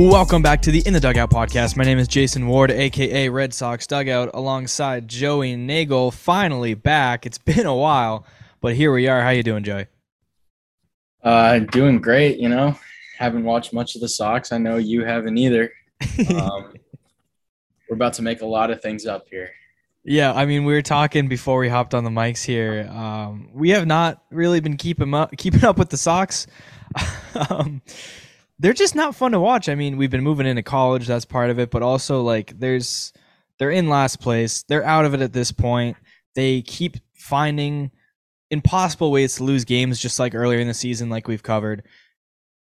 Welcome back to the In the Dugout podcast. My name is Jason Ward, aka Red Sox Dugout, alongside Joey Nagel. Finally back. It's been a while, but here we are. How you doing, Joey? Uh, doing great. You know, haven't watched much of the Sox. I know you haven't either. Um, we're about to make a lot of things up here. Yeah, I mean, we were talking before we hopped on the mics here. Um, we have not really been keeping up keeping up with the Sox. um, they're just not fun to watch. I mean, we've been moving into college, that's part of it, but also like there's they're in last place. They're out of it at this point. They keep finding impossible ways to lose games just like earlier in the season like we've covered.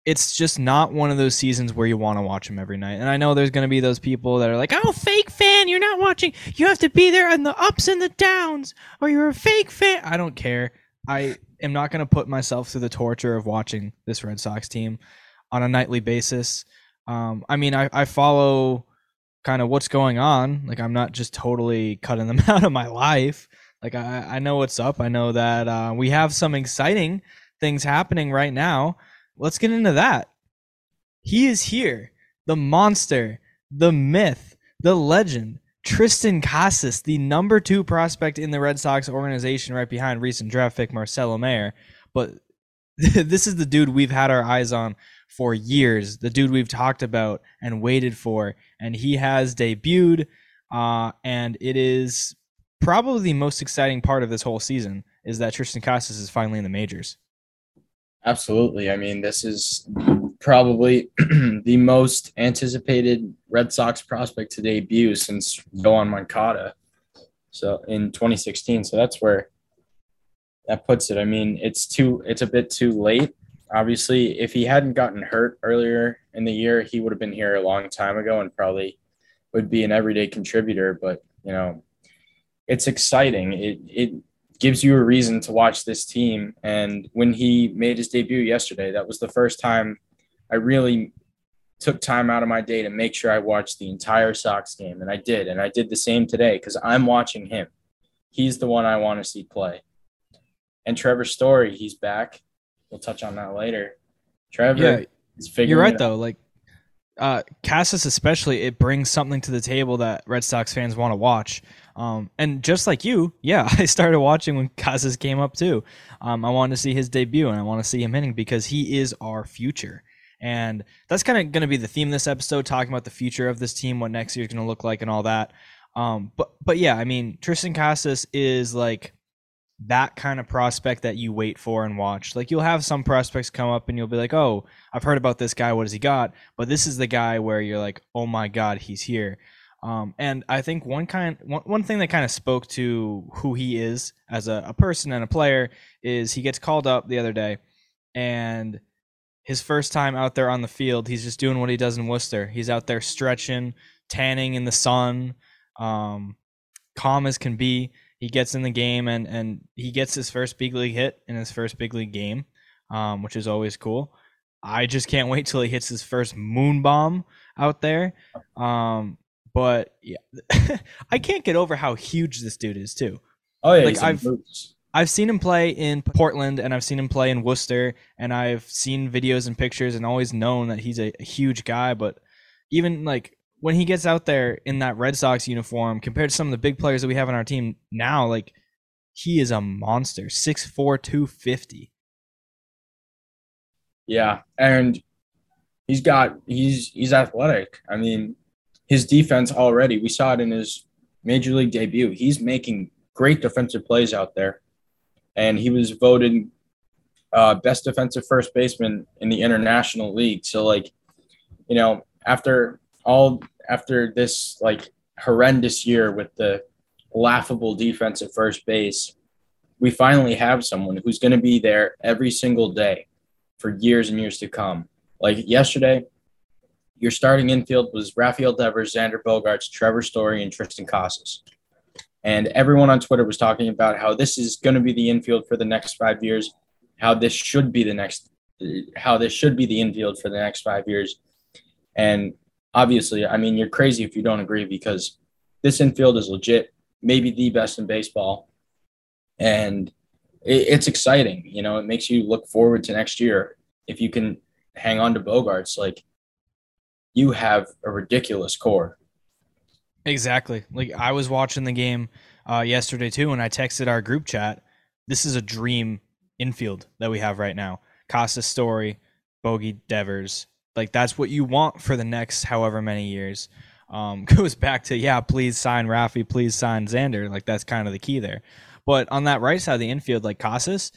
It's just not one of those seasons where you want to watch them every night. And I know there's going to be those people that are like, "Oh, fake fan, you're not watching. You have to be there on the ups and the downs or you're a fake fan." I don't care. I am not going to put myself through the torture of watching this Red Sox team on a nightly basis. Um, I mean, I, I follow kind of what's going on. Like, I'm not just totally cutting them out of my life. Like, I, I know what's up. I know that uh, we have some exciting things happening right now. Let's get into that. He is here, the monster, the myth, the legend, Triston Casas, the number two prospect in the Red Sox organization, right behind recent draft pick Marcelo Mayer. But this is the dude we've had our eyes on for years, the dude we've talked about and waited for, and he has debuted, uh, and it is probably the most exciting part of this whole season is that Triston Casas is finally in the majors. Absolutely. I mean, this is probably the most anticipated Red Sox prospect to debut since Yoan Moncada. So in 2016. So that's where that puts it. I mean, it's too it's a bit too late obviously, if he hadn't gotten hurt earlier in the year, he would have been here a long time ago and probably would be an everyday contributor. But you know, it's exciting. It it gives you a reason to watch this team. And when he made his debut yesterday, that was the first time I really took time out of my day to make sure I watched the entire Sox game, and I did. And I did the same today because I'm watching him. He's the one I want to see play. And Trevor Story, he's back we'll touch on that later. Trevor yeah, is figuring. You're right though. Like uh, Casas, especially, it brings something to the table that Red Sox fans want to watch. Um, and just like you, yeah, I started watching when Casas came up too. Um, I wanted to see his debut and I want to see him hitting because he is our future. And that's kind of going to be the theme of this episode, talking about the future of this team, what next year is going to look like, and all that. Um, but but yeah, I mean, Triston Casas is like that kind of prospect that you wait for and watch. Like you'll have some prospects come up and you'll be like, "Oh, I've heard about this guy. What has he got?" But this is the guy where you're like, "Oh my god, he's here." Um, and I think one kind one, one thing that kind of spoke to who he is as a, a person and a player is he gets called up the other day and his first time out there on the field, he's just doing what he does in Worcester. He's out there stretching, tanning in the sun, um, calm as can be he gets in the game and and he gets his first big league hit in his first big league game, um, which is always cool. I just can't wait till he hits his first moon bomb out there. Um, but yeah, I can't get over how huge this dude is too. Oh yeah, like I've I've seen him play in Portland and I've seen him play in Worcester and I've seen videos and pictures and always known that he's a, a huge guy. But even like when he gets out there in that Red Sox uniform, compared to some of the big players that we have on our team now, like he is a monster. 6'4", 250. Yeah, and he's got he's he's athletic. I mean, his defense already, we saw it in his major league debut. He's making great defensive plays out there. And he was voted uh, best defensive first baseman in the international league. So like, you know, after all after this like horrendous year with the laughable defense at first base, we finally have someone who's going to be there every single day for years and years to come. Like yesterday, your starting infield was Rafael Devers, Xander Bogaerts, Trevor Story, and Triston Casas. And everyone on Twitter was talking about how this is going to be the infield for the next five years, how this should be the next, how this should be the infield for the next five years. And obviously, I mean, you're crazy if you don't agree because this infield is legit, maybe the best in baseball. And it, it's exciting. You know, it makes you look forward to next year. If you can hang on to Bogaerts, like you have a ridiculous core. Exactly. Like I was watching the game uh, yesterday too, and I texted our group chat. This is a dream infield that we have right now. Costa Story, Bogey Devers. Like that's what you want for the next however many years. Um, goes back to yeah, please sign Rafi, please sign Xander. Like that's kind of the key there. But on that right side of the infield, like Casas,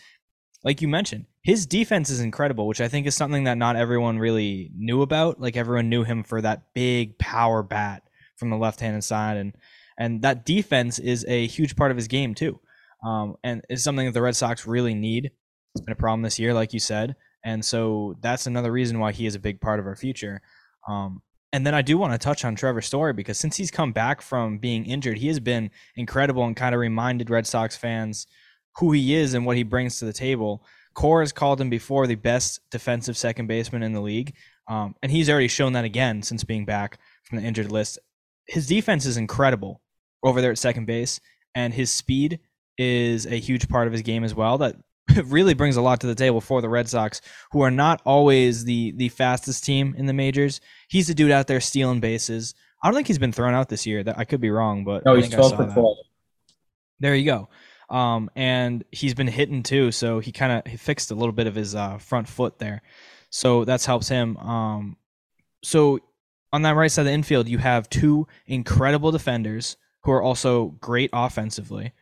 like you mentioned, his defense is incredible, which I think is something that not everyone really knew about. Like everyone knew him for that big power bat from the left-handed side, and and that defense is a huge part of his game too. Um, and it's something that the Red Sox really need. It's been a problem this year, like you said, and so that's another reason why he is a big part of our future. Um, and then I do want to touch on Trevor Story because since he's come back from being injured, he has been incredible and kind of reminded Red Sox fans who he is and what he brings to the table. Cora has called him before the best defensive second baseman in the league, um, and he's already shown that again since being back from the injured list. His defense is incredible over there at second base, and his speed is a huge part of his game as well. That really brings a lot to the table for the Red Sox, who are not always the the fastest team in the majors. He's the dude out there stealing bases. I don't think he's been thrown out this year. That I could be wrong, but no, he's twelve for twelve. There you go. Um, and he's been hitting too, so he kind of fixed a little bit of his uh, front foot there, so that's helps him. Um, so on that right side of the infield, you have two incredible defenders who are also great offensively.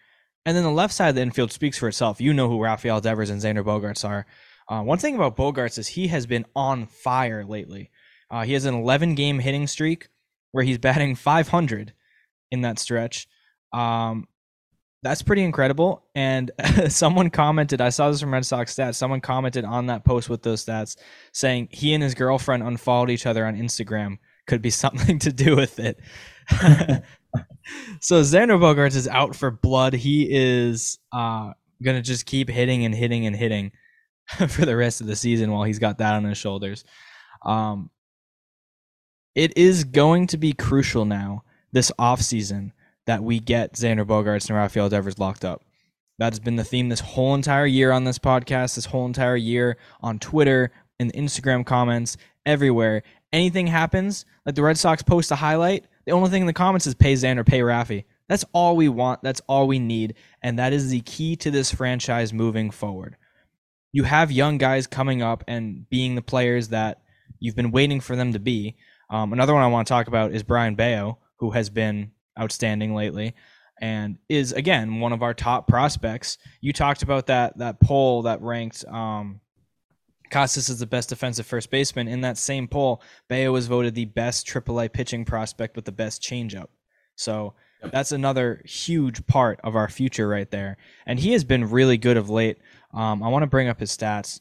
And then the left side of the infield speaks for itself. You know who Rafael Devers and Xander Bogaerts are. Uh, one thing about Bogaerts is he has been on fire lately. Uh, he has an 11 game hitting streak where he's batting 500 in that stretch. Um, that's pretty incredible. And someone commented, I saw this from Red Sox stats. Someone commented on that post with those stats saying he and his girlfriend unfollowed each other on Instagram. Could be something to do with it. so Xander Bogaerts is out for blood. He is uh, gonna just keep hitting and hitting and hitting for the rest of the season while he's got that on his shoulders. Um, it is going to be crucial now this offseason that we get Xander Bogaerts and Rafael Devers locked up. That has been the theme this whole entire year on this podcast, this whole entire year on Twitter, in the Instagram comments, everywhere. Anything happens, like the Red Sox post a highlight, the only thing in the comments is pay Xander, pay Rafi. That's all we want. That's all we need. And that is the key to this franchise moving forward. You have young guys coming up and being the players that you've been waiting for them to be. Um, another one I want to talk about is Brayan Bello, who has been outstanding lately and is again one of our top prospects. You talked about that that poll that ranked um, Casas is the best defensive first baseman. In that same poll, Bello was voted the best AAA pitching prospect with the best changeup. So that's another huge part of our future right there. And he has been really good of late. Um, I want to bring up his stats,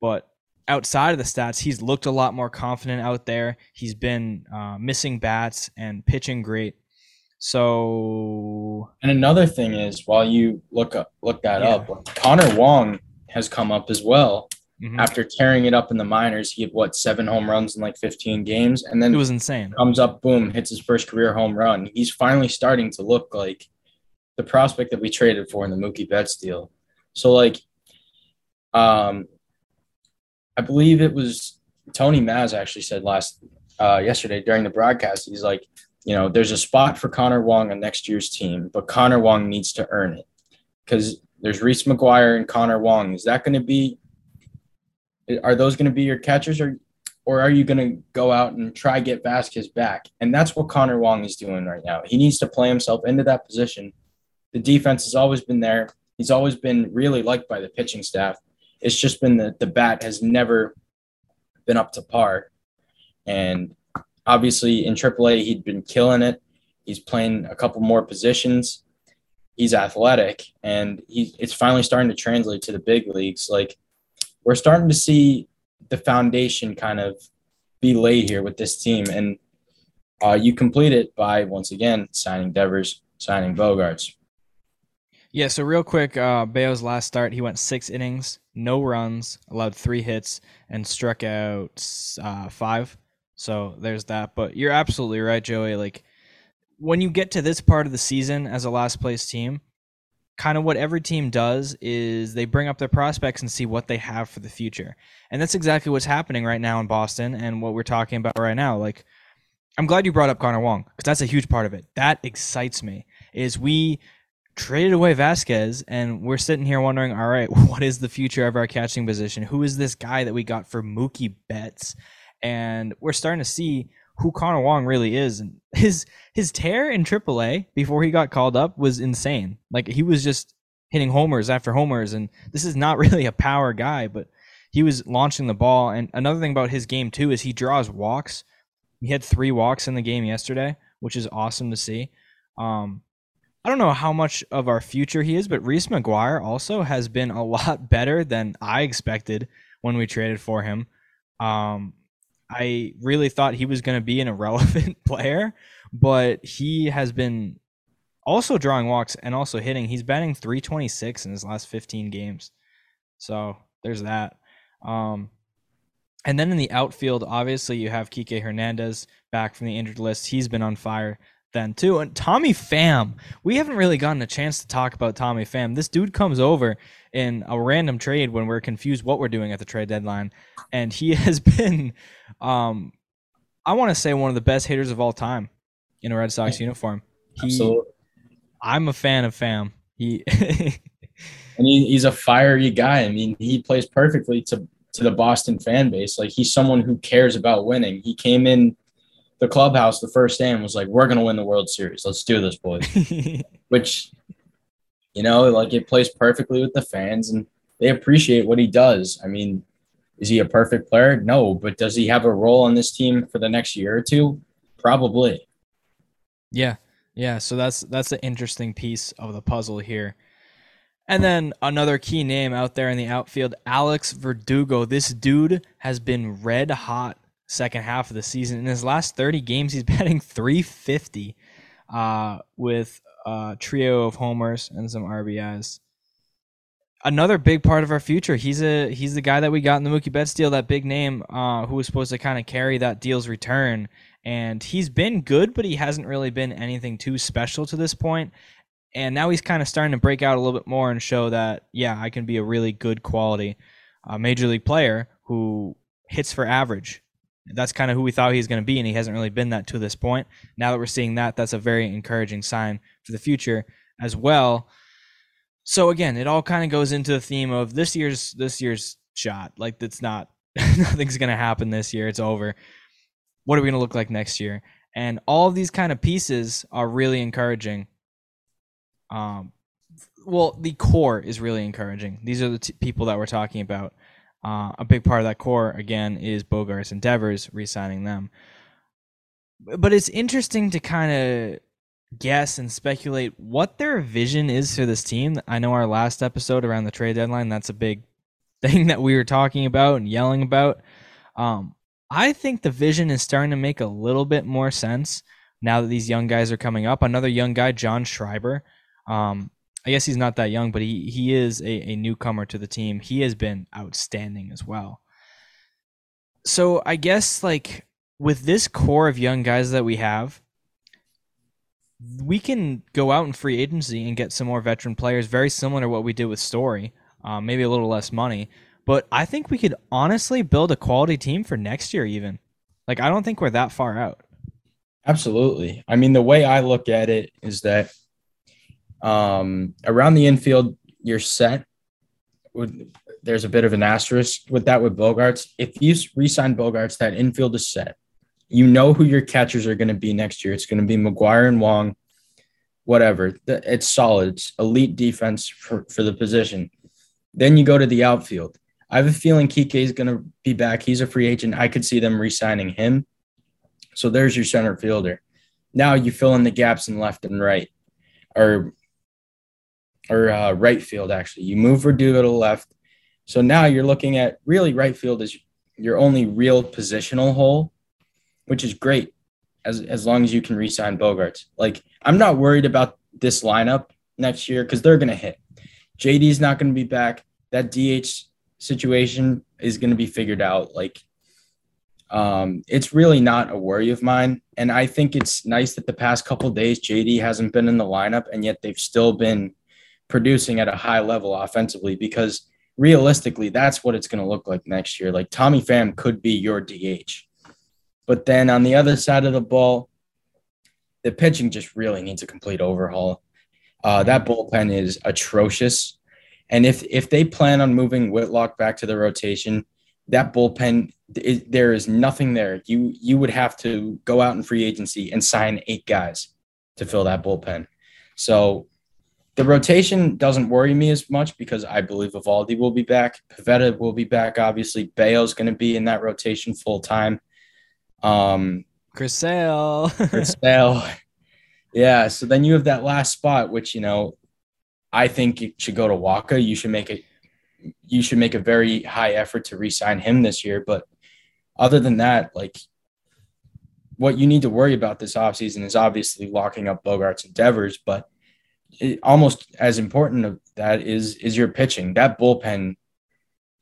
but outside of the stats, he's looked a lot more confident out there. He's been uh, missing bats and pitching great. So, and another thing is, while you look up, look that yeah. up, Connor Wong has come up as well. Mm-hmm. After tearing it up in the minors, he had what seven home runs in like 15 games, and then it was insane. Comes up, boom, hits his first career home run. He's finally starting to look like the prospect that we traded for in the Mookie Betts deal. So like, um, I believe it was Tony Maz actually said last uh, yesterday during the broadcast. He's like, you know, there's a spot for Connor Wong on next year's team, but Connor Wong needs to earn it because there's Reese McGuire and Connor Wong. Is that going to be are those going to be your catchers or or are you going to go out and try get Vazquez back? And that's what Connor Wong is doing right now. He needs to play himself into that position. The defense has always been there. He's always been really liked by the pitching staff. It's just been that the bat has never been up to par. And obviously in AAA, he'd been killing it. He's playing a couple more positions. He's athletic, and he it's finally starting to translate to the big leagues. Like we're starting to see the foundation kind of be laid here with this team. And uh, you complete it by, once again, signing Devers, signing Bogaerts. Yeah, so real quick, uh, Bello's last start, he went six innings, no runs, allowed three hits, and struck out uh, five. So there's that. But you're absolutely right, Joey. Like, when you get to this part of the season as a last place team, kind of what every team does is they bring up their prospects and see what they have for the future. And that's exactly what's happening right now in Boston and what we're talking about right now. Like I'm glad you brought up Connor Wong because that's a huge part of it. That excites me. Is we traded away Vazquez and we're sitting here wondering, all right, what is the future of our catching position? Who is this guy that we got for Mookie Betts? And we're starting to see who Connor Wong really is. And his his tear in AAA before he got called up was insane. Like he was just hitting homers after homers, and this is not really a power guy, but he was launching the ball. And another thing about his game too is he draws walks he had three walks in the game yesterday, which is awesome to see. Um, I don't know how much of our future he is, but Reese McGuire also has been a lot better than I expected when we traded for him. Um, I really thought he was going to be an irrelevant player, but he has been also drawing walks and also hitting. He's batting 326 in his last 15 games. So there's that. Um, and then in the outfield, obviously you have Kike Hernandez back from the injured list. He's been on fire then too. And Tommy Pham, we haven't really gotten a chance to talk about Tommy Pham. This dude comes over in a random trade when we're confused what we're doing at the trade deadline, and he has been, um, I want to say one of the best hitters of all time in a Red Sox uniform. He, Absolutely. I'm a fan of Pham. He. and he, he's a fiery guy. I mean, he plays perfectly to to the Boston fan base. Like he's someone who cares about winning. He came in the clubhouse the first day and was like, "We're gonna win the World Series. Let's do this, boys." Which, you know, like it plays perfectly with the fans, and they appreciate what he does. I mean, is he a perfect player? No, but does he have a role on this team for the next year or two? Probably. Yeah, yeah. So that's that's an interesting piece of the puzzle here. And then another key name out there in the outfield, Alex Verdugo. This dude has been red hot second half of the season. In his last 30 games, he's batting 350 uh, with a trio of homers and some RBIs. Another big part of our future. He's a he's the guy that we got in the Mookie Betts deal, that big name uh, who was supposed to kind of carry that deal's return. And he's been good, but he hasn't really been anything too special to this point. point and now he's kind of starting to break out a little bit more and show that yeah, I can be a really good quality uh, major league player who hits for average. That's kind of who we thought he was going to be, and he hasn't really been that to this point. Now that we're seeing that, that's a very encouraging sign for the future as well. So again, it all kind of goes into the theme of this year's this year's shot. Like it's not nothing's going to happen this year. It's over. What are we going to look like next year? And all these kind of pieces are really encouraging um, well, the core is really encouraging. These are the t- people that we're talking about. Uh, a big part of that core, again, is Bogaerts and Devers re-signing them. But it's interesting to kind of guess and speculate what their vision is for this team. I know our last episode around the trade deadline, that's a big thing that we were talking about and yelling about. Um, I think the vision is starting to make a little bit more sense now that these young guys are coming up. Another young guy, John Schreiber, um, I guess he's not that young, but he he is a, a newcomer to the team. He has been outstanding as well. So I guess like with this core of young guys that we have, we can go out in free agency and get some more veteran players, very similar to what we did with Story. Um, maybe a little less money, but I think we could honestly build a quality team for next year. Even like I don't think we're that far out. Absolutely. I mean, the way I look at it is that um, around the infield, you're set. With, There's a bit of an asterisk with that with Bogaerts. If you resign Bogaerts, that infield is set. You know who your catchers are going to be next year. It's going to be McGuire and Wong, whatever. It's solid. It's elite defense for, for the position. Then you go to the outfield. I have a feeling Kike is going to be back. He's a free agent. I could see them re-signing him. So there's your center fielder. Now you fill in the gaps in left and right, or or uh, right field, actually. You move Verdugo to left. So now you're looking at really right field is your only real positional hole, which is great as, as long as you can re-sign Bogaerts. Like, I'm not worried about this lineup next year because they're going to hit. JD's not going to be back. That DH situation is going to be figured out. Like, um, it's really not a worry of mine. And I think it's nice that the past couple days JD hasn't been in the lineup, and yet they've still been producing at a high level offensively because realistically, that's what it's going to look like next year. Like Tommy Pham could be your DH. But then on the other side of the ball, the pitching just really needs a complete overhaul. Uh, that bullpen is atrocious. And if if they plan on moving Whitlock back to the rotation, that bullpen it, there is nothing there. You you would have to go out in free agency and sign eight guys to fill that bullpen. So the rotation doesn't worry me as much because I believe Eovaldi will be back. Pivetta will be back. Obviously, Bello's going to be in that rotation full time. Um, Chris Sale. Chris Sale. Yeah. So then you have that last spot, which you know, I think it should go to Wacha. You should make it. You should make a very high effort to re-sign him this year. But other than that, like what you need to worry about this offseason is obviously locking up Bogaerts and Devers, but it, almost as important of that is is your pitching. That bullpen,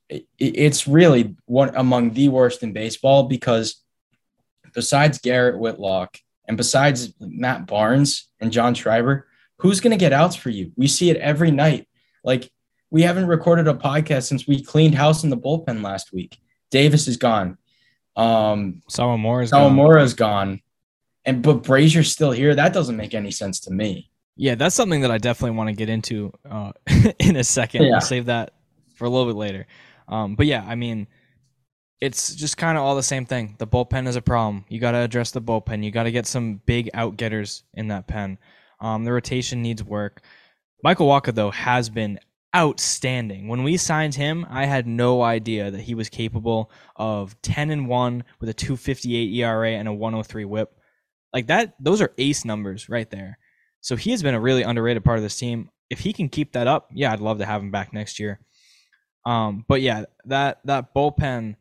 it, it's really one among the worst in baseball because besides Garrett Whitlock and besides Matt Barnes and John Schreiber, who's going to get outs for you? We see it every night. Like we haven't recorded a podcast since we cleaned house in the bullpen last week. Davis is gone. Um, Sawamura is Sawamura's gone. gone. And but Brasier's still here. That doesn't make any sense to me. Yeah, that's something that I definitely want to get into uh, in a second. Yeah. We'll save that for a little bit later. Um, but yeah, I mean, it's just kind of all the same thing. The bullpen is a problem. You got to address the bullpen. You got to get some big out getters in that pen. Um, the rotation needs work. Michael Wacha, though has been outstanding. When we signed him, I had no idea that he was capable of 10 and 1 with a 258 ERA and a 103 whip. Like that those are ace numbers right there. So he has been a really underrated part of this team. If he can keep that up, yeah, I'd love to have him back next year. Um, but yeah, that that bullpen,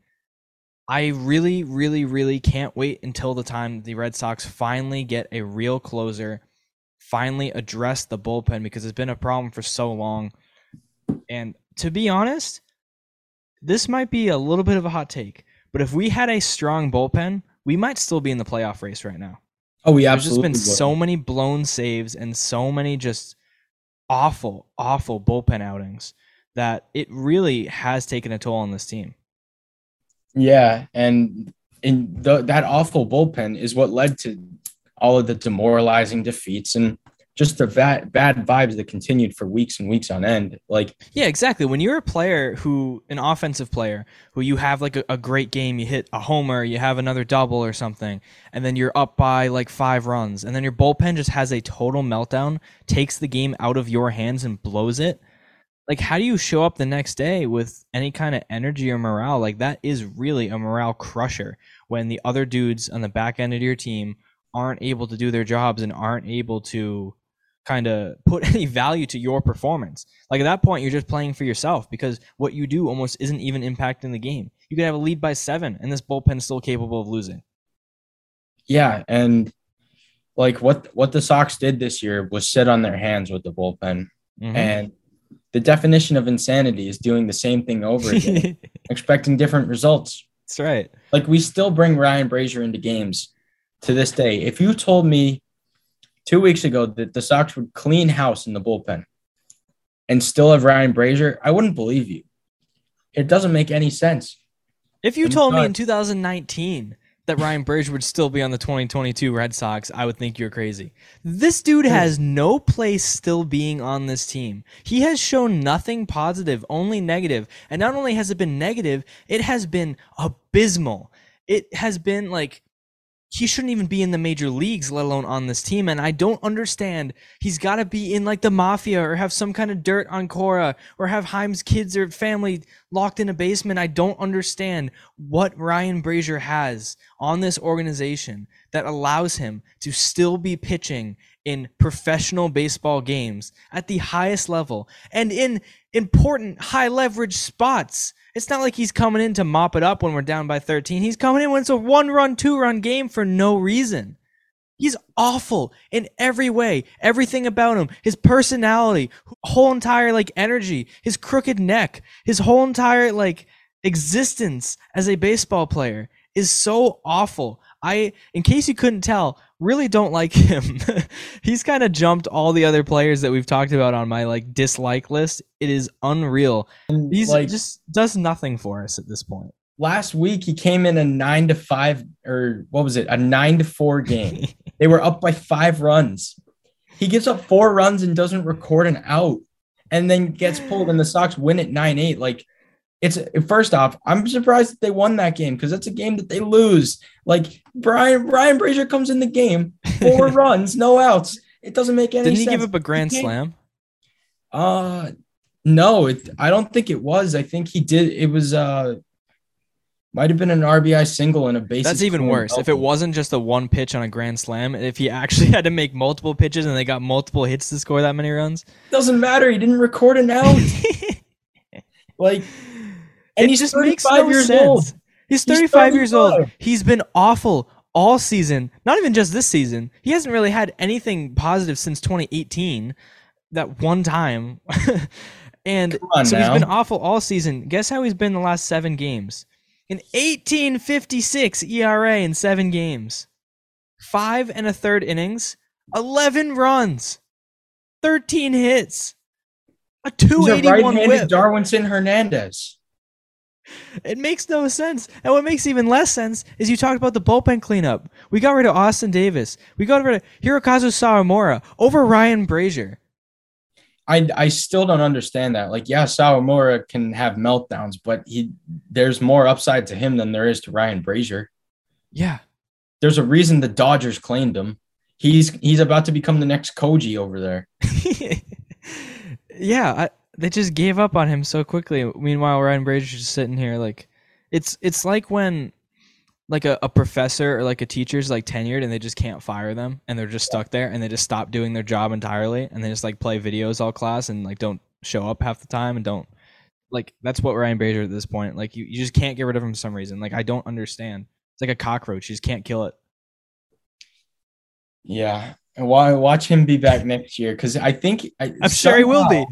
I really, really, really can't wait until the time the Red Sox finally get a real closer, finally address the bullpen because it's been a problem for so long. And to be honest, this might be a little bit of a hot take, but if we had a strong bullpen, we might still be in the playoff race right now. Oh, we absolutely. There's just been would. so many blown saves and so many just awful, awful bullpen outings that it really has taken a toll on this team. Yeah, and in the, that awful bullpen is what led to all of the demoralizing defeats and just the bad, bad vibes that continued for weeks and weeks on end. Like, yeah, exactly. When you're a player who, an offensive player, who you have like a, a, great game, you hit a homer, you have another double or something, and then you're up by like five runs, and then your bullpen just has a total meltdown, takes the game out of your hands and blows it. Like, how do you show up the next day with any kind of energy or morale? Like, that is really a morale crusher when the other dudes on the back end of your team aren't able to do their jobs and aren't able to kind of put any value to your performance. Like at that point, you're just playing for yourself because what you do almost isn't even impacting the game. You could have a lead by seven, and this bullpen is still capable of losing. Yeah, and like what what the Sox did this year was sit on their hands with the bullpen, mm-hmm. and the definition of insanity is doing the same thing over again, expecting different results. That's right. Like we still bring Ryan Brasier into games to this day. If you told me two weeks ago that the Sox would clean house in the bullpen and still have Ryan Brasier, I wouldn't believe you. It doesn't make any sense. If you told me in 2019 that Ryan Brasier would still be on the 2022 Red Sox, I would think you're crazy. This dude hmm. has no place still being on this team. He has shown nothing positive, only negative. And not only has it been negative, it has been abysmal. It has been like he shouldn't even be in the major leagues, let alone on this team. And I don't understand. He's got to be in like the mafia or have some kind of dirt on Cora or have Chaim's kids or family locked in a basement. I don't understand what Ryan Brasier has on this organization that allows him to still be pitching in professional baseball games at the highest level and in important high leverage spots it's not like he's coming in to mop it up when we're down by 13. He's coming in when it's a one run, two run game for no reason. He's awful in every way. Everything about him, his personality, whole entire like energy, his crooked neck, his whole entire like existence as a baseball player is so awful. I, in case you couldn't tell, really don't like him. He's kind of jumped all the other players that we've talked about on my like dislike list. It is unreal. He's like, just does nothing for us at this point. last week he came in a nine to five or what was it? A nine to four game. they were up by five runs. He gives up four runs and doesn't record an out, and then gets pulled, and the Sox win at nine eight. Like it's first off, I'm surprised that they won that game because that's a game that they lose. Like Brian Brian Brasier comes in the game, four runs, no outs. It doesn't make any sense. Didn't sense. he give up a grand slam? Uh no, it, I don't think it was. I think he did. It was uh might have been an RBI single and a base. That's even worse. If it wasn't just a one pitch on a grand slam, if he actually had to make multiple pitches and they got multiple hits to score that many runs, doesn't matter. He didn't record an out. like and it he's just makes no years sense. old. He's He's 35 years old. He's been awful all season. Not even just this season. He hasn't really had anything positive since 2018. That one time. and so now. he's been awful all season. Guess how he's been the last 7 games? An 1856 ERA in 7 games. 5 and a third innings, 11 runs, 13 hits. A He's a 281 right-handed whip. Darwinzon Hernandez. It makes no sense. And what makes even less sense is you talked about the bullpen cleanup. We got rid of Austin Davis. We got rid of Hirokazu Sawamura over Ryan Brasier. I I still don't understand that. Like, yeah, Sawamura can have meltdowns, but he there's more upside to him than there is to Ryan Brasier. Yeah. There's a reason the Dodgers claimed him. He's he's about to become the next Koji over there. yeah, I, they just gave up on him so quickly. Meanwhile, Ryan Brasier's just sitting here like it's it's like when like a, a professor or like a teacher's like tenured and they just can't fire them and they're just stuck there and they just stop doing their job entirely and they just like play videos all class and like don't show up half the time and don't like that's what Ryan Brasier at this point. Like you, you just can't get rid of him for some reason. Like I don't understand. It's like a cockroach. You just can't kill it. Yeah. And why watch him be back next year? Because I think I, I'm sure he will be.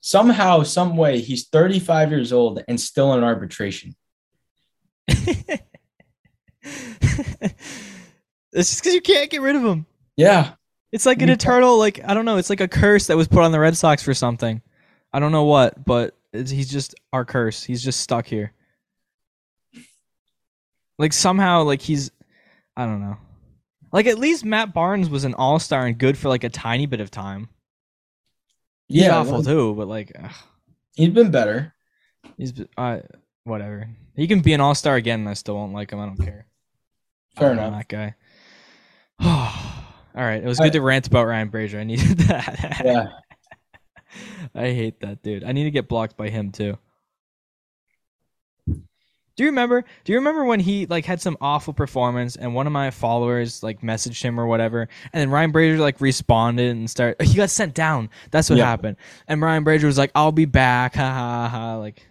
Somehow- some way, he's 35 years old and still in arbitration. it's just because you can't get rid of him. Yeah. It's like an You- eternal, like I don't know. It's like a curse that was put on the Red Sox for something. I don't know what, but he's just our curse. He's just stuck here. Like somehow, like he's, I don't know. Like at least Matt Barnes was an All Star and good for like a tiny bit of time. He's Yeah. awful too, but like ugh, He's been better. he's uh, whatever. He can be an All Star again, and I still won't like him. I don't care. Fair I don't know enough. That guy. All right, it was I- good to rant about Ryan Brasier. I needed that. Yeah. I hate that dude. I need to get blocked by him too. Do you remember? Do you remember when he like had some awful performance and one of my followers like messaged him or whatever, and then Ryan Brasier like responded and start. He got sent down. That's what Yeah. happened. And Ryan Brasier was like, "I'll be back." Ha ha ha. Like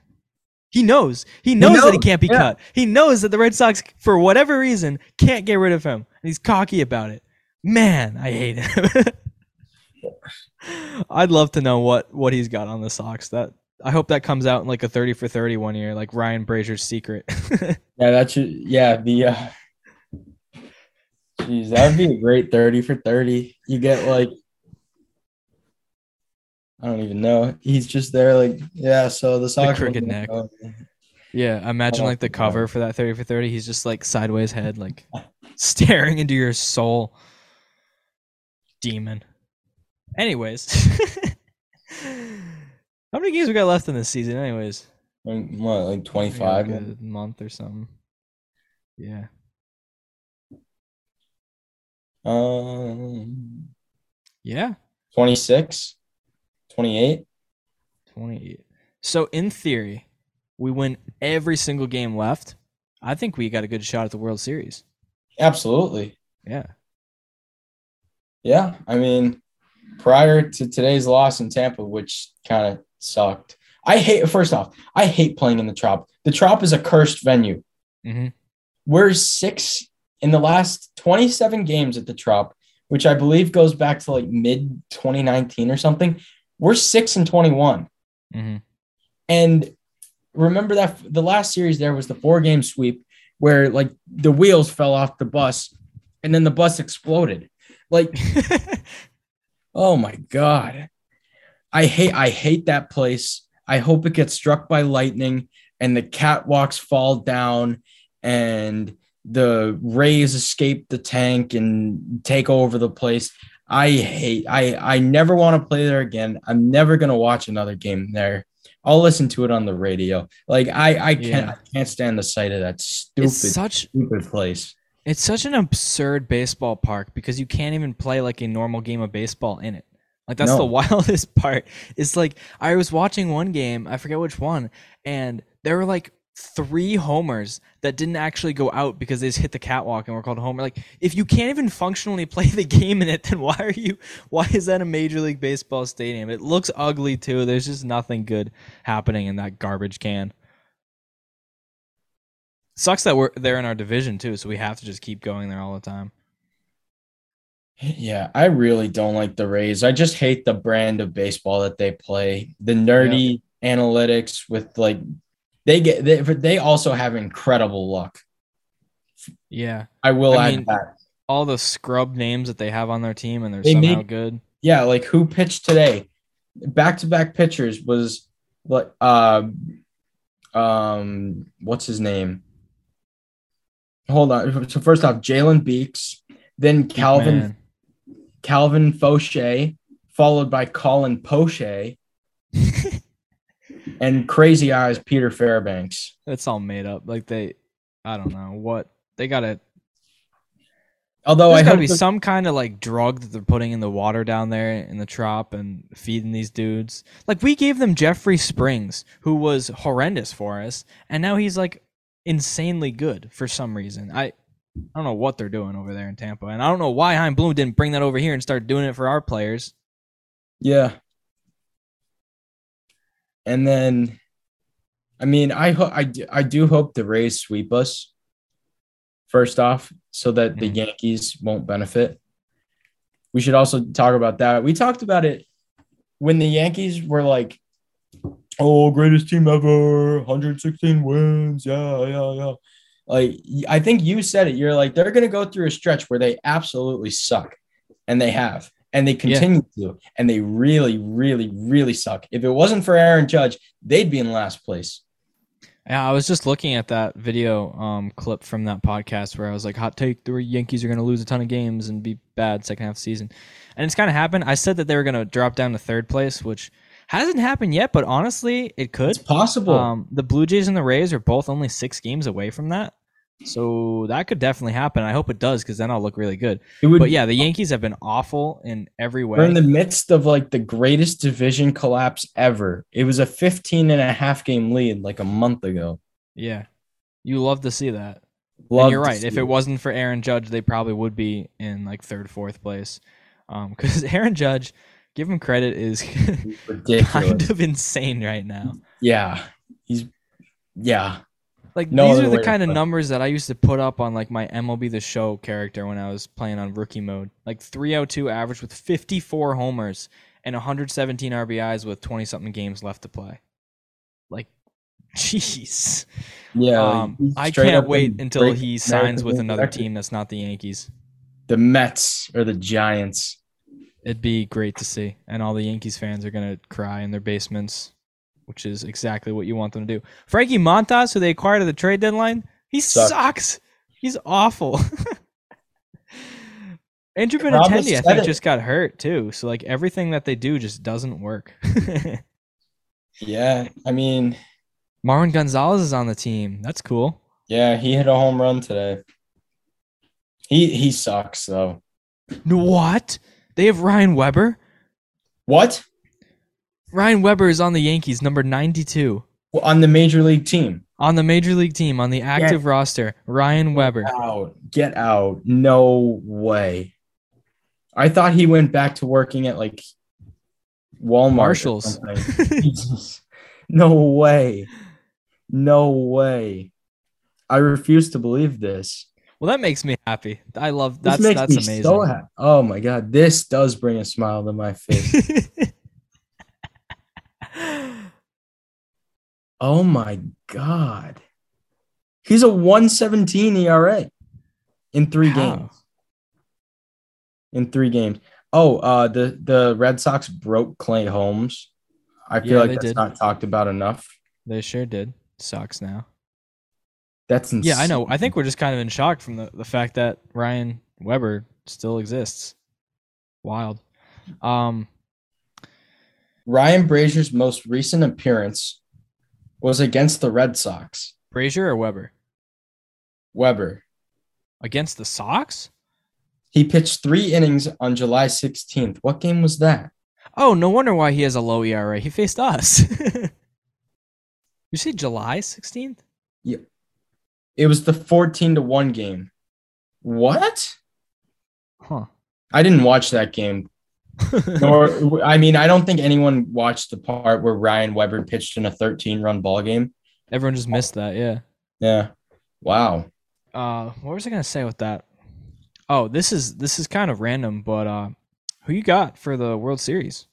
he knows. He knows, that he can't be yeah. cut. He knows that the Red Sox, for whatever reason, can't get rid of him, and he's cocky about it. Man, I hate him. I'd love to know what what he's got on the Sox. That I hope that comes out in like a 30 for 30 one year, like Ryan Brasier's secret. Yeah, that should yeah, the uh Jeez, that would be a great 30 for 30. You get like I don't even know. He's just there like, yeah, so the Sox crooked neck. yeah, imagine Oh, like the cover for that 30 for 30. He's just like sideways head, like staring into your soul. Demon. Anyways. How many games we got left in this season, anyways? Like, what, like Maybe 25? like a month or something. Yeah. Um Yeah. 26? 28? 28. So in theory, we win every single game left. I think we got a good shot at the World Series. Absolutely. Yeah. Yeah, I mean, prior to today's loss in Tampa, which kind of sucked. I hate. First off, I hate playing in the Trop. The Trop is a cursed venue. hmm We're six in the last 27 games at the Trop, which I believe goes back to like mid 2019 or something. We're six and 21. hmm And remember that the last series there was the four game sweep where like the wheels fell off the bus and then the bus exploded. Like, oh my God. I hate I hate that place. I hope it gets struck by lightning and the catwalks fall down and the Rays escape the tank and take over the place. I hate I I never want to play there again. I'm never gonna watch another game there. I'll listen to it on the radio. Like I I can't Yeah. I can't stand the sight of that stupid It's such stupid place. it's such an absurd baseball park because you can't even play like a normal game of baseball in it. Like that's the wildest part. It's like I was watching one game, I forget which one, and there were like three homers that didn't actually go out because they just hit the catwalk and were called a homer. Like if you can't even functionally play the game in it, then why are you why is that a major league baseball stadium? It looks ugly too. There's just nothing good happening in that garbage can. Sucks that we're they're in our division too, so we have to just keep going there all the time. Yeah, I really don't like the Rays. I just hate the brand of baseball that they play. The nerdy analytics with like they get they, they also have incredible luck. Yeah. I will I add mean, that. All the scrub names that they have on their team and they're They somehow make- good. Yeah, like who pitched today? Back to back pitchers was what uh um what's his name? Hold on. So first off, Jalen Beeks, then Calvin Man. Calvin Faucher, followed by Colin Poche, and Crazy Eyes Peter Fairbanks. It's all made up. Like they I don't know what they gotta Although There's I gotta be the- some kind of like drug that they're putting in the water down there in the trop and feeding these dudes. Like we gave them Jeffrey Springs, who was horrendous for us, and now he's like insanely good for some reason. I I don't know what they're doing over there in Tampa, and I don't know why Chaim Bloom didn't bring that over here and start doing it for our players. yeah. And then, I mean, I hope I do, I do hope the Rays sweep us. First off, so that the Mhm. Yankees won't benefit. We should also talk about that. We talked about it when the Yankees were like, "Oh, greatest team ever, 116 wins." Yeah, yeah, yeah. Like I think you said it. You're like they're going to go through a stretch where they absolutely suck, and they have, and they continue to, and they really, really, really suck. If it wasn't for Aaron Judge, they'd be in last place. Yeah, I was just looking at that video um, clip from that podcast where I was like, "Hot take: the Yankees are going to lose a ton of games and be bad second half of the season," and it's kind of happened. I said that they were going to drop down to third place, which hasn't happened yet, but honestly, it could. It's possible. Um, the Blue Jays and the Rays are both only six games away from that, so that could definitely happen. I hope it does because then I'll look really good. it would, But yeah, the Yankees have been awful in every way. We're in the midst of like the greatest division collapse ever. It was a 15 and a half game lead like a month ago. yeah, you love to see that. You're right. If it wasn't for Aaron Judge, they probably would be in like third, fourth place. Um, because Aaron Judge, give him credit, is kind of insane right now. Yeah. He's yeah. Like No these are the kind of numbers that I used to put up on like my MLB The Show character when I was playing on rookie mode. Like 302 average with 54 homers and 117 RBIs with 20 something games left to play. Like, jeez. Yeah. Um, I can't wait until he signs with another record. team that's not the Yankees. The Mets or the Giants. It'd be great to see. And all the Yankees fans are going to cry in their basements, which is exactly what you want them to do. Frankie Montas, who they acquired at the trade deadline, he Sucks. sucks. He's awful. Andrew Benintendi, I think, it. just got hurt too. So like everything that they do just doesn't work. Yeah. I mean, Marwin Gonzalez is on the team. That's cool. yeah, he hit a home run today. He he sucks though. What? They have Ryan Weber. What? Ryan Weber is on the Yankees, number ninety-two Well, on the major league team. on the major league team on the active roster. Ryan Weber. out. Get out. No way. I thought he went back to working at like Walmart. Marshalls. No way. No way. I refuse to believe this. Well, that makes me happy. I love This that's makes that's me amazing. so happy. Oh my god, this does bring a smile to my face. oh my god. He's a 117 ERA in 3 How? games. In 3 games. Oh, uh the the Red Sox broke Clay Holmes. I feel Yeah, like that's did. not talked about enough. they sure did. sucks now. That's insane. Yeah, I know. I think we're just kind of in shock from the, the fact that Ryan Weber still exists. Wild. Um, Ryan Brasier's most recent appearance was against the Red Sox. Brasier or Weber Weber. against the Sox? He pitched three innings on July 16th. What game was that? Oh, no wonder why he has a low ERA. He faced us. you say July sixteenth? Yeah. It was the 14 to 1 game. What? Huh. I didn't watch that game. Nor I mean, I don't think anyone watched the part where Ryan Weber pitched in a 13 run ball game. Everyone just missed that. Yeah. Yeah. Wow. Uh, what was I gonna say with that? Oh, this is this is kind of random, but uh, who you got for the World Series?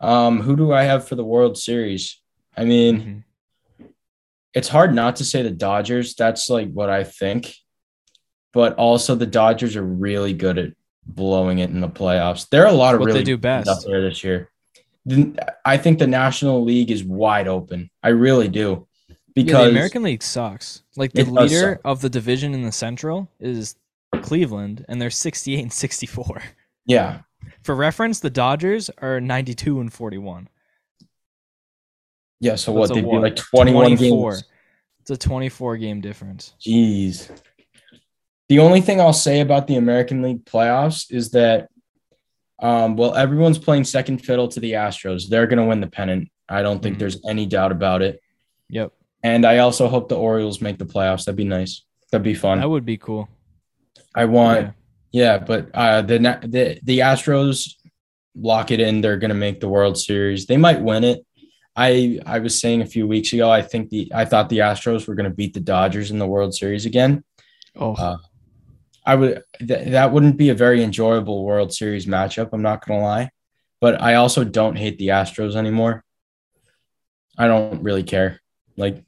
Um, who do I have for the World Series? I mean, Mhm. it's hard not to say the Dodgers. That's like what I think. But also the Dodgers are really good at blowing it in the playoffs. There are a lot of What they really do best. out there this year. I think the National League is wide open. I really do. Yeah, Because the American League sucks. Like the leader suck. of the division in the Central is Cleveland, and they're 68 and 64. yeah, For reference, the Dodgers are 92 and 41. yeah. So That's what they do what? like 21 24. games. It's a 24 game difference. Jeez. The only thing I'll say about the American League playoffs is that, um, well, everyone's playing second fiddle to the Astros. They're going to win the pennant. I don't think Mhm. there's any doubt about it. Yep, And I also hope the Orioles make the playoffs. That'd be nice. That'd be fun. that would be cool. I want, Yeah. yeah, but uh, the the the Astros lock it in. They're going to make the World Series. They might win it. I I was saying a few weeks ago. I think the I thought the Astros were going to beat the Dodgers in the World Series again. Oh, Uh, I would th- that wouldn't be a very enjoyable World Series matchup. I'm not gonna lie, but I also don't hate the Astros anymore. I don't really care. Like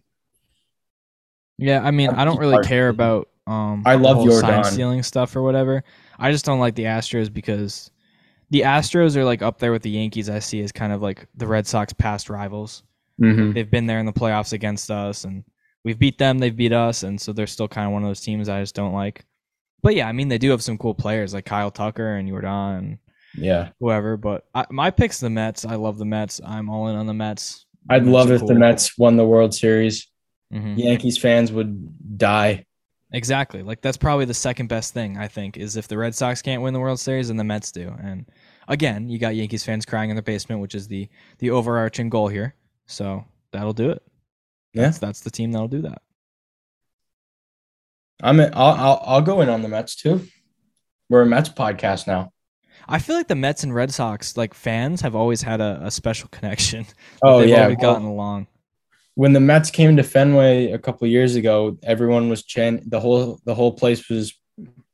yeah. I mean, I'm don't really hard- care about um. I love whole sign stealing stuff or whatever. I just don't like the Astros because the Astros are like up there with the Yankees. I see as kind of like the Red Sox past rivals. they've been there in the playoffs against us and we've beat them they've beat us and so they're still kind of one of those teams i just don't like but yeah i mean they do have some cool players like kyle tucker and jordan and yeah, whoever but I, my pick's the mets. I love the mets. I'm all in on the mets. I'd Mets love if the. Mets won the World Series. Mhm. Yankees fans would die. exactly. Like that's probably the second best thing i think is if the red sox can't win the world series and the mets do. And again you got yankees fans crying in their basement which is the the overarching goal here. So that'll do it. Yeah, that's, that's the team that'll do that I'm. In, I'll, I'll I'll go in on the Mets too. We're a Mets podcast now. I feel like the Mets and Red Sox, like fans, have always had a, a special connection. Oh They've yeah, well, gotten along. when the Mets came to Fenway a couple years ago, everyone was chanting. The whole the whole place was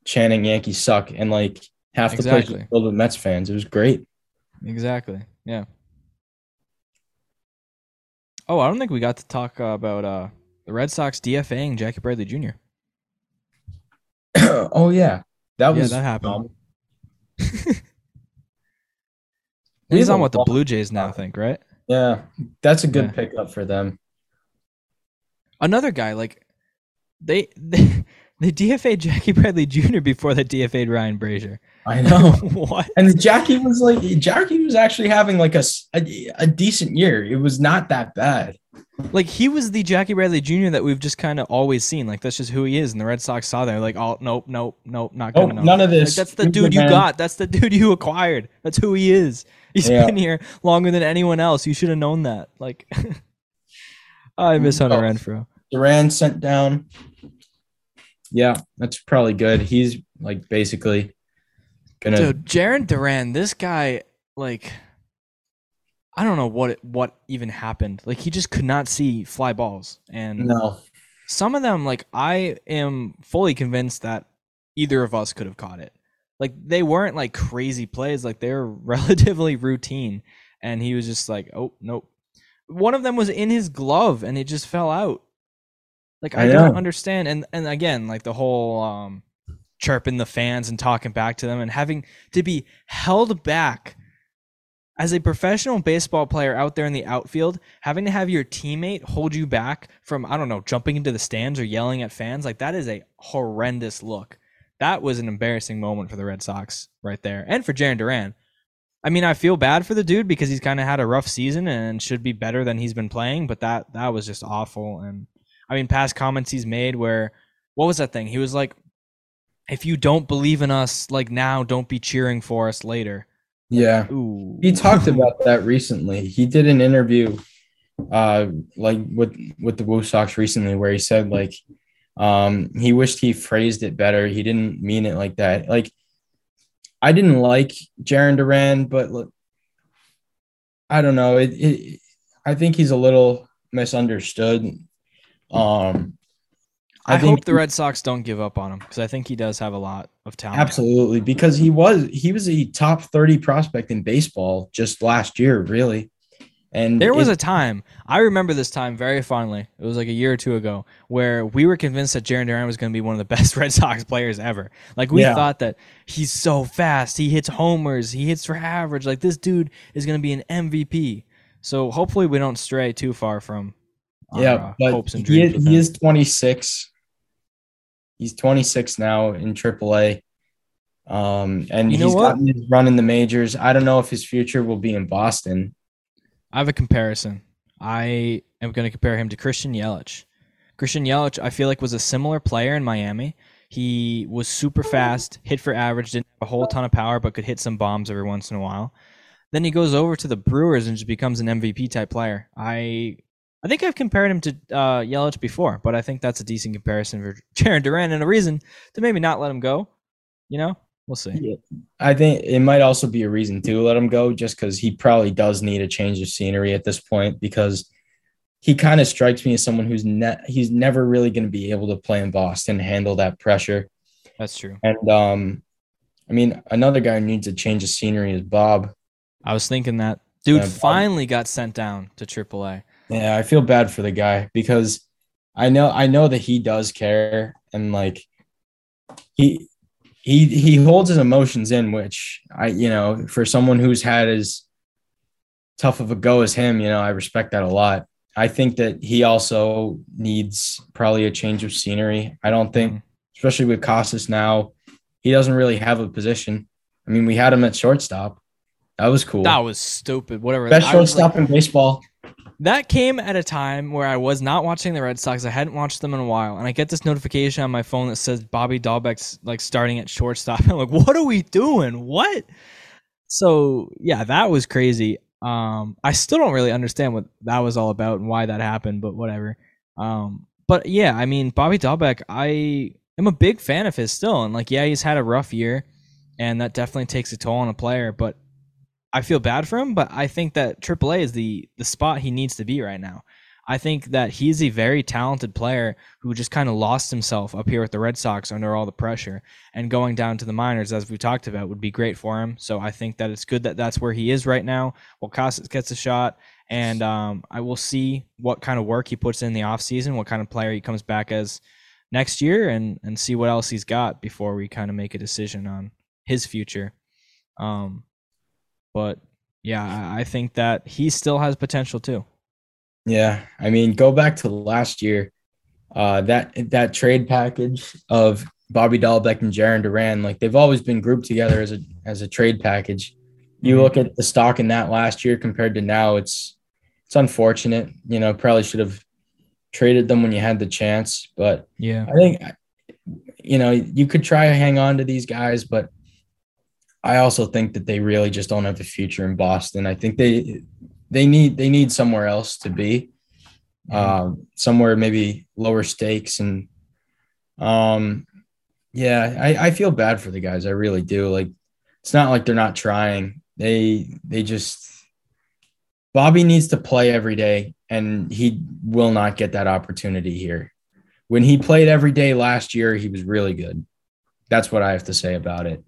chanting "Yankees suck," and like half the place was filled with Mets fans. It was great. Exactly. Yeah. Oh, I don't think we got to talk uh, about uh, the Red Sox DFAing Jackie Bradley Jr. oh yeah, that Yeah, was that happened. He's on what the Blue Jays now, I think, right? yeah, that's a good Yeah. pickup for them. Another guy, like they they, they DFA'd Jackie Bradley Jr. before they DFA'd Ryan Brasier. I know. what? and Jackie was like, Jackie was actually having like a a decent year. It was not that bad. Like he was the Jackie Bradley Jr. that we've just kind of always seen. Like that's just who he is. And the Red Sox saw that. Like, oh nope, nope, nope, not enough. none of Like, this. that's the dude you got. That's the dude you acquired. That's who he is. He's Yeah. been here longer than anyone else. You should have known that. Like, I miss Hunter Oh. Renfroe. Duran sent down. Yeah, that's probably good. He's like basically gonna. Dude, Jarren Duran, this guy, like, I don't know what it, what even happened. Like, he just could not see fly balls, and no, some of them, like, I am fully convinced that either of us could have caught it. Like, they weren't like crazy plays; like they were relatively routine, and he was just like, "Oh nope." One of them was in his glove, and it just fell out. Like I, I don't understand, and and again, like the whole um, chirping the fans and talking back to them, and having to be held back as a professional baseball player out there in the outfield, having to have your teammate hold you back from, I don't know, jumping into the stands or yelling at fans, like that is a horrendous look. That was an embarrassing moment for the Red Sox right there and for Jarren Duran. I mean, I feel bad for the dude because he's kind of had a rough season and should be better than he's been playing, but that that was just awful. And I mean, past comments he's made where what was that thing? He was like, "If you don't believe in us, like now, don't be cheering for us later." Yeah. Ooh. He talked about that recently. He did an interview uh like with with the Woo Sox recently where he said like um he wished he phrased it better. He didn't mean it like that. Like I didn't like Jarren Duran, but look, I don't know. It, it I think he's a little misunderstood. Um I, think hope the Red Sox don't give up on him because I think he does have a lot of talent. Absolutely, because he was he was a top 30 prospect in baseball just last year, really. And There was it- a time I remember this time very fondly. It was like a year or two ago where we were convinced that Jarren Duran was going to be one of the best Red Sox players ever. Like we Yeah. thought that he's so fast, he hits homers, he hits for average. Like this dude is going to be an MVP. So hopefully we don't stray too far from yeah, but he, he is 26. He's 26 now in AAA. Um, and You know he's what? gotten his run in the majors. I don't know if his future will be in Boston. I have a comparison. I am going to compare him to Christian Yelich. Christian Yelich, I feel like, was a similar player in Miami. He was super fast, hit for average, didn't have a whole ton of power, but could hit some bombs every once in a while. Then he goes over to the Brewers and just becomes an MVP type player. I I think I've compared him to uh, Yelich before, but I think that's a decent comparison for Jarren Duran and a reason to maybe not let him go. You know, we'll see. I think it might also be a reason to let him go just because he probably does need a change of scenery at this point because he kind of strikes me as someone who's ne- he's never really going to be able to play in Boston, handle that pressure. That's true. And um, I mean, another guy who needs a change of scenery is Bob. I was thinking that dude Yeah, finally got sent down to AAA. Yeah, I feel bad for the guy because I know I know that he does care and like he he he holds his emotions in, which I you know for someone who's had as tough of a go as him, you know, I respect that a lot. I think that he also needs probably a change of scenery. I don't think, Mhm. especially with Casas now, he doesn't really have a position. I mean, we had him at shortstop. That was cool. That was stupid. Whatever. Best was like- shortstop in baseball. That came at a time where I was not watching the Red Sox. I hadn't watched them in a while, and I get this notification on my phone that says Bobby Dalbec's like starting at shortstop. I'm like, what are we doing? What? So yeah, that was crazy. Um, I still don't really understand what that was all about and why that happened, but whatever. Um, but yeah, I mean, Bobby Dalbec, I am a big fan of his still, and like, yeah, he's had a rough year, and that definitely takes a toll on a player. But I feel bad for him, but I think that AAA is the the spot he needs to be right now. I think that he's a very talented player who just kind of lost himself up here with the Red Sox under all the pressure, and going down to the minors, as we talked about, would be great for him. So I think that it's good that that's where he is right now. Well, Casas gets a shot, and um, I will see what kind of work he puts in the offseason, what kind of player he comes back as next year, and and see what else he's got before we kind of make a decision on his future. Um, but yeah, I- think that he still has potential too. Yeah, I mean, go back to last year. Uh, that that trade package of Bobby Dalbec and Jarren Duran, like they've always been grouped together as a as a trade package. You Mhm. look at the stock in that last year compared to now, it's it's unfortunate. You know, probably should have traded them when you had the chance, but Yeah. I think you know you could try to hang on to these guys, but I also think that they really just don't have a future in Boston. I think they they need they need somewhere else to be, um, somewhere maybe lower stakes and um, yeah, I, I feel bad for the guys. I really do. Like it's not like they're not trying. They they just Bobby needs to play every day, and he will not get that opportunity here. When he played every day last year, he was really good. That's what I have to say about it.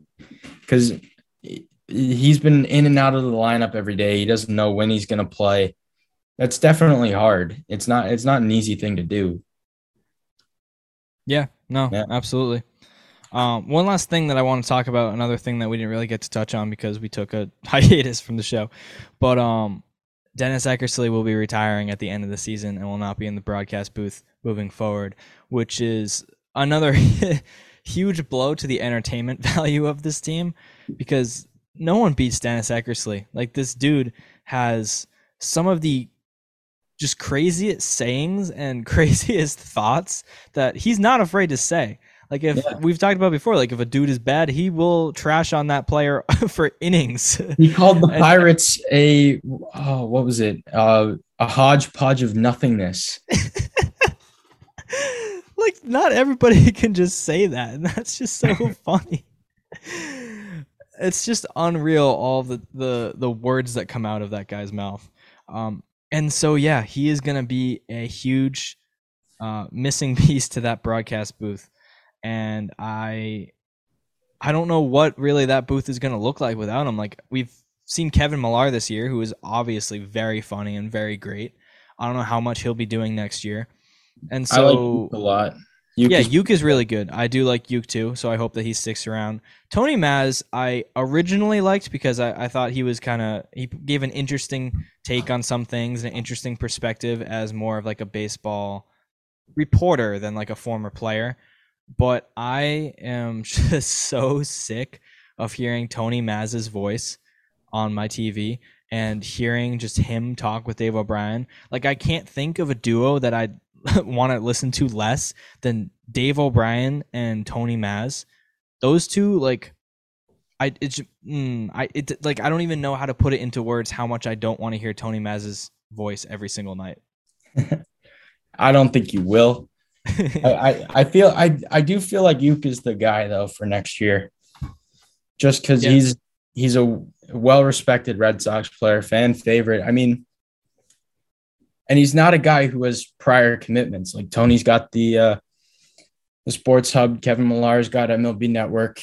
Because he's been in and out of the lineup every day. He doesn't know when he's going to play. That's definitely hard. It's not. It's not an easy thing to do. Yeah, no, Yeah. absolutely. Um, one last thing that I want to talk about, another thing that we didn't really get to touch on because we took a hiatus from the show, but um, Dennis Eckersley will be retiring at the end of the season and will not be in the broadcast booth moving forward, which is another huge blow to the entertainment value of this team because no one beats Dennis Eckersley. Like this dude has some of the just craziest sayings and craziest thoughts that he's not afraid to say. Like if yeah. we've talked about before, like if a dude is bad, he will trash on that player for innings. He called the Pirates a oh, what was it? Uh, a hodgepodge of nothingness. Like not everybody can just say that, and that's just so funny. It's just unreal all the the the words that come out of that guy's mouth. Um, and so yeah, he is gonna be a huge uh, missing piece to that broadcast booth and I I don't know what really that booth is going to look like without him. Like we've seen Kevin Millar this year, who is obviously very funny and very great. I don't know how much he'll be doing next year, and so I like a lot. Youk yeah, is- Youk is really good. I do like Youk too, so I hope that he sticks around. Tony Mazz, I originally liked because I, I thought he was kind of he gave an interesting take on some things, an interesting perspective as more of like a baseball reporter than like a former player but I am just so sick of hearing Tony Mazz's voice on my TV and hearing just him talk with Dave O'Brien. Like I can't think of a duo that I want to listen to less than Dave O'Brien and Tony Mazz. Those two, like, I it's mm, I it like I don't even know how to put it into words how much I don't want to hear Tony Mazz's voice every single night. I don't think you will. I, I feel I I do feel like Youk is the guy though for next year, just because yeah. he's he's a well respected Red Sox player, fan favorite. I mean, and he's not a guy who has prior commitments. Like Tony's got the uh the Sports Hub, Kevin Millar's got MLB Network.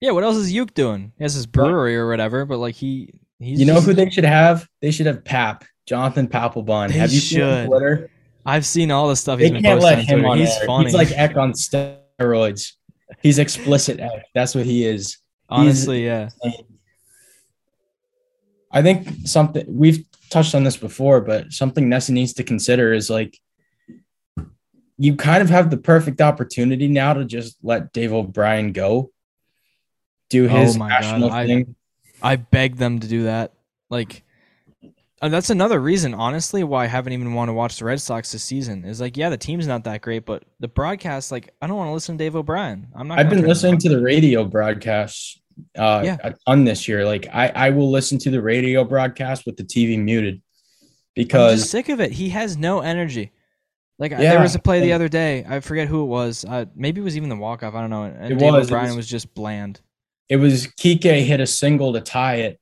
Yeah, what else is Youk doing? He has his brewery or whatever, but like he he's You know just... who they should have? They should have Pap, Jonathan Papelbon. They have you should. seen Twitter? I've seen all the stuff he's they been can't let him on. He's air. funny. He's like Eck on steroids. He's explicit Eck. That's what he is. Honestly, he's, yeah. I think something we've touched on this before, but something NESN needs to consider is like you kind of have the perfect opportunity now to just let Dave O'Brien go, do oh his oh national God. thing. I, I beg them to do that. Like and that's another reason, honestly, why I haven't even want to watch the Red Sox this season. Is like, yeah, the team's not that great, but the broadcast, like, I don't want to listen to Dave O'Brien. I'm not. I've been listening to the radio broadcasts uh, yeah. a ton this year. Like, I I will listen to the radio broadcast with the TV muted because sick of it. He has no energy. Like yeah, there was a play the other day. I forget who it was. Uh, maybe it was even the walk off. I don't know. And it was, O'Brien was, was just bland. It was Kike hit a single to tie it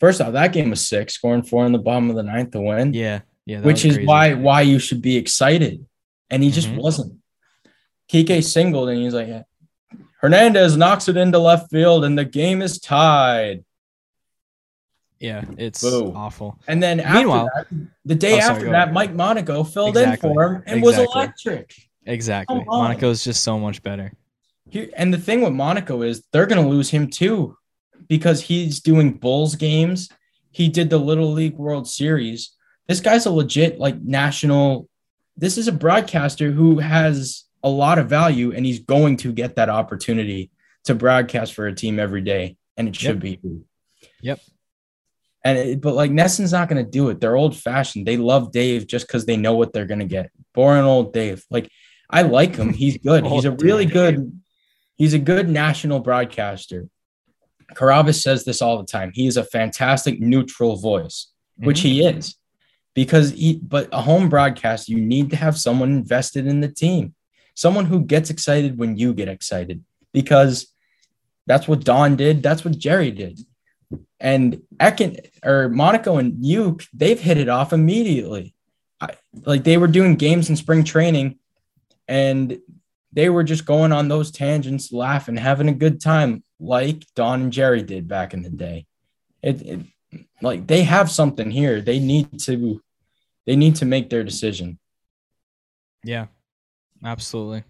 First off, that game was sick, scoring four in the bottom of the ninth to win. Yeah, yeah. Which is crazy. why why you should be excited, and he just mm-hmm. wasn't. Kike singled, and he's like, Hernandez knocks it into left field, and the game is tied. Yeah, it's awful. And then Meanwhile, that, the day oh, after that, Mike Monaco filled exactly. in for him and exactly. was electric. Exactly. Monaco is just so much better. Here, and the thing with Monaco is they're going to lose him too because he's doing Bulls games. He did the Little League World Series. This guy's a legit like national. This is a broadcaster who has a lot of value, and he's going to get that opportunity to broadcast for a team every day, and it should yep. be. Yep. And it, but like NESN's not going to do it. They're old fashioned. They love Dave just because they know what they're going to get. Boring old Dave. Like I like him. He's good. he's a really good. He's a good national broadcaster. Carabas says this all the time. He is a fantastic neutral voice, which mm-hmm. he is. Because he, but a home broadcast, you need to have someone invested in the team, someone who gets excited when you get excited, because that's what Don did. That's what Jerry did. And Ekin or Monaco and you, they've hit it off immediately. I, like they were doing games in spring training and they were just going on those tangents, laughing, having a good time like Don and Jerry did back in the day. It, it like they have something here. They need to they need to make their decision. Yeah. Absolutely.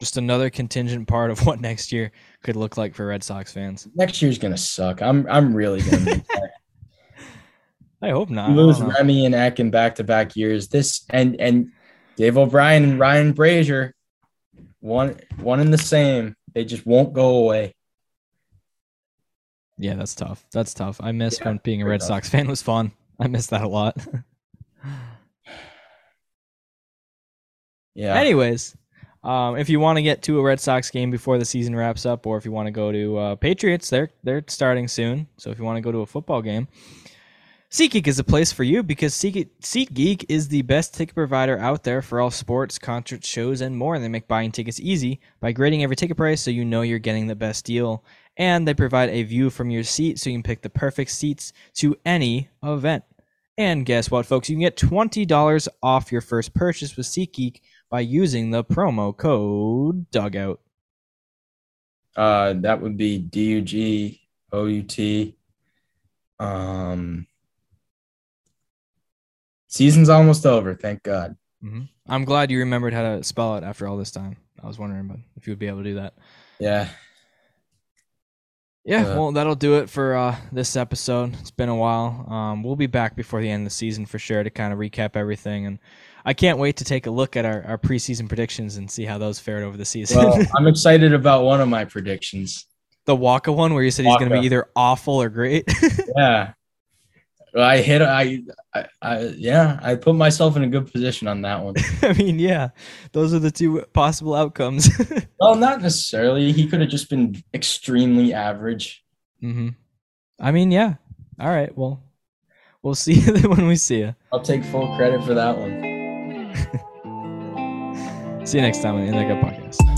Just another contingent part of what next year could look like for Red Sox fans. Next year's gonna suck. I'm I'm really gonna I hope not. Lose. Remy and Eck in back to back years. This and and Dave O'Brien and Ryan Brasier, one one and the same. They just won't go away. Yeah, that's tough. That's tough. I miss Yeah, when being a Red tough. Sox fan was fun. I miss that a lot. Yeah. Anyways, um, if you want to get to a Red Sox game before the season wraps up, or if you want to go to uh, Patriots, they're they're starting soon. So if you want to go to a football game, SeatGeek is the place for you because SeatGeek, SeatGeek is the best ticket provider out there for all sports, concerts, shows, and more. They make buying tickets easy by grading every ticket price so you know you're getting the best deal. And they provide a view from your seat so you can pick the perfect seats to any event. And guess what, folks? You can get $20 off your first purchase with SeatGeek by using the promo code Dugout. Uh, that would be D U G O U T. Um, season's almost over. Thank God. hmm I'm glad you remembered how to spell it after all this time. I was wondering about if you would be able to do that. Yeah. Yeah, Uh, well, that'll do it for uh, this episode. It's been a while. Um, we'll be back before the end of the season for sure to kind of recap everything. And I can't wait to take a look at our, our preseason predictions and see how those fared over the season. Well, I'm excited about one of my predictions. the Wacha one where you said he's going to be either awful or great. Yeah. I hit. I, I. I. Yeah. I put myself in a good position on that one. I mean, yeah, those are the two possible outcomes. Well, not necessarily. He could have just been extremely average. hmm I mean, yeah. All right. Well, we'll see you when we see you. I'll take full credit for that one. See you next time on the In the Gut Podcast.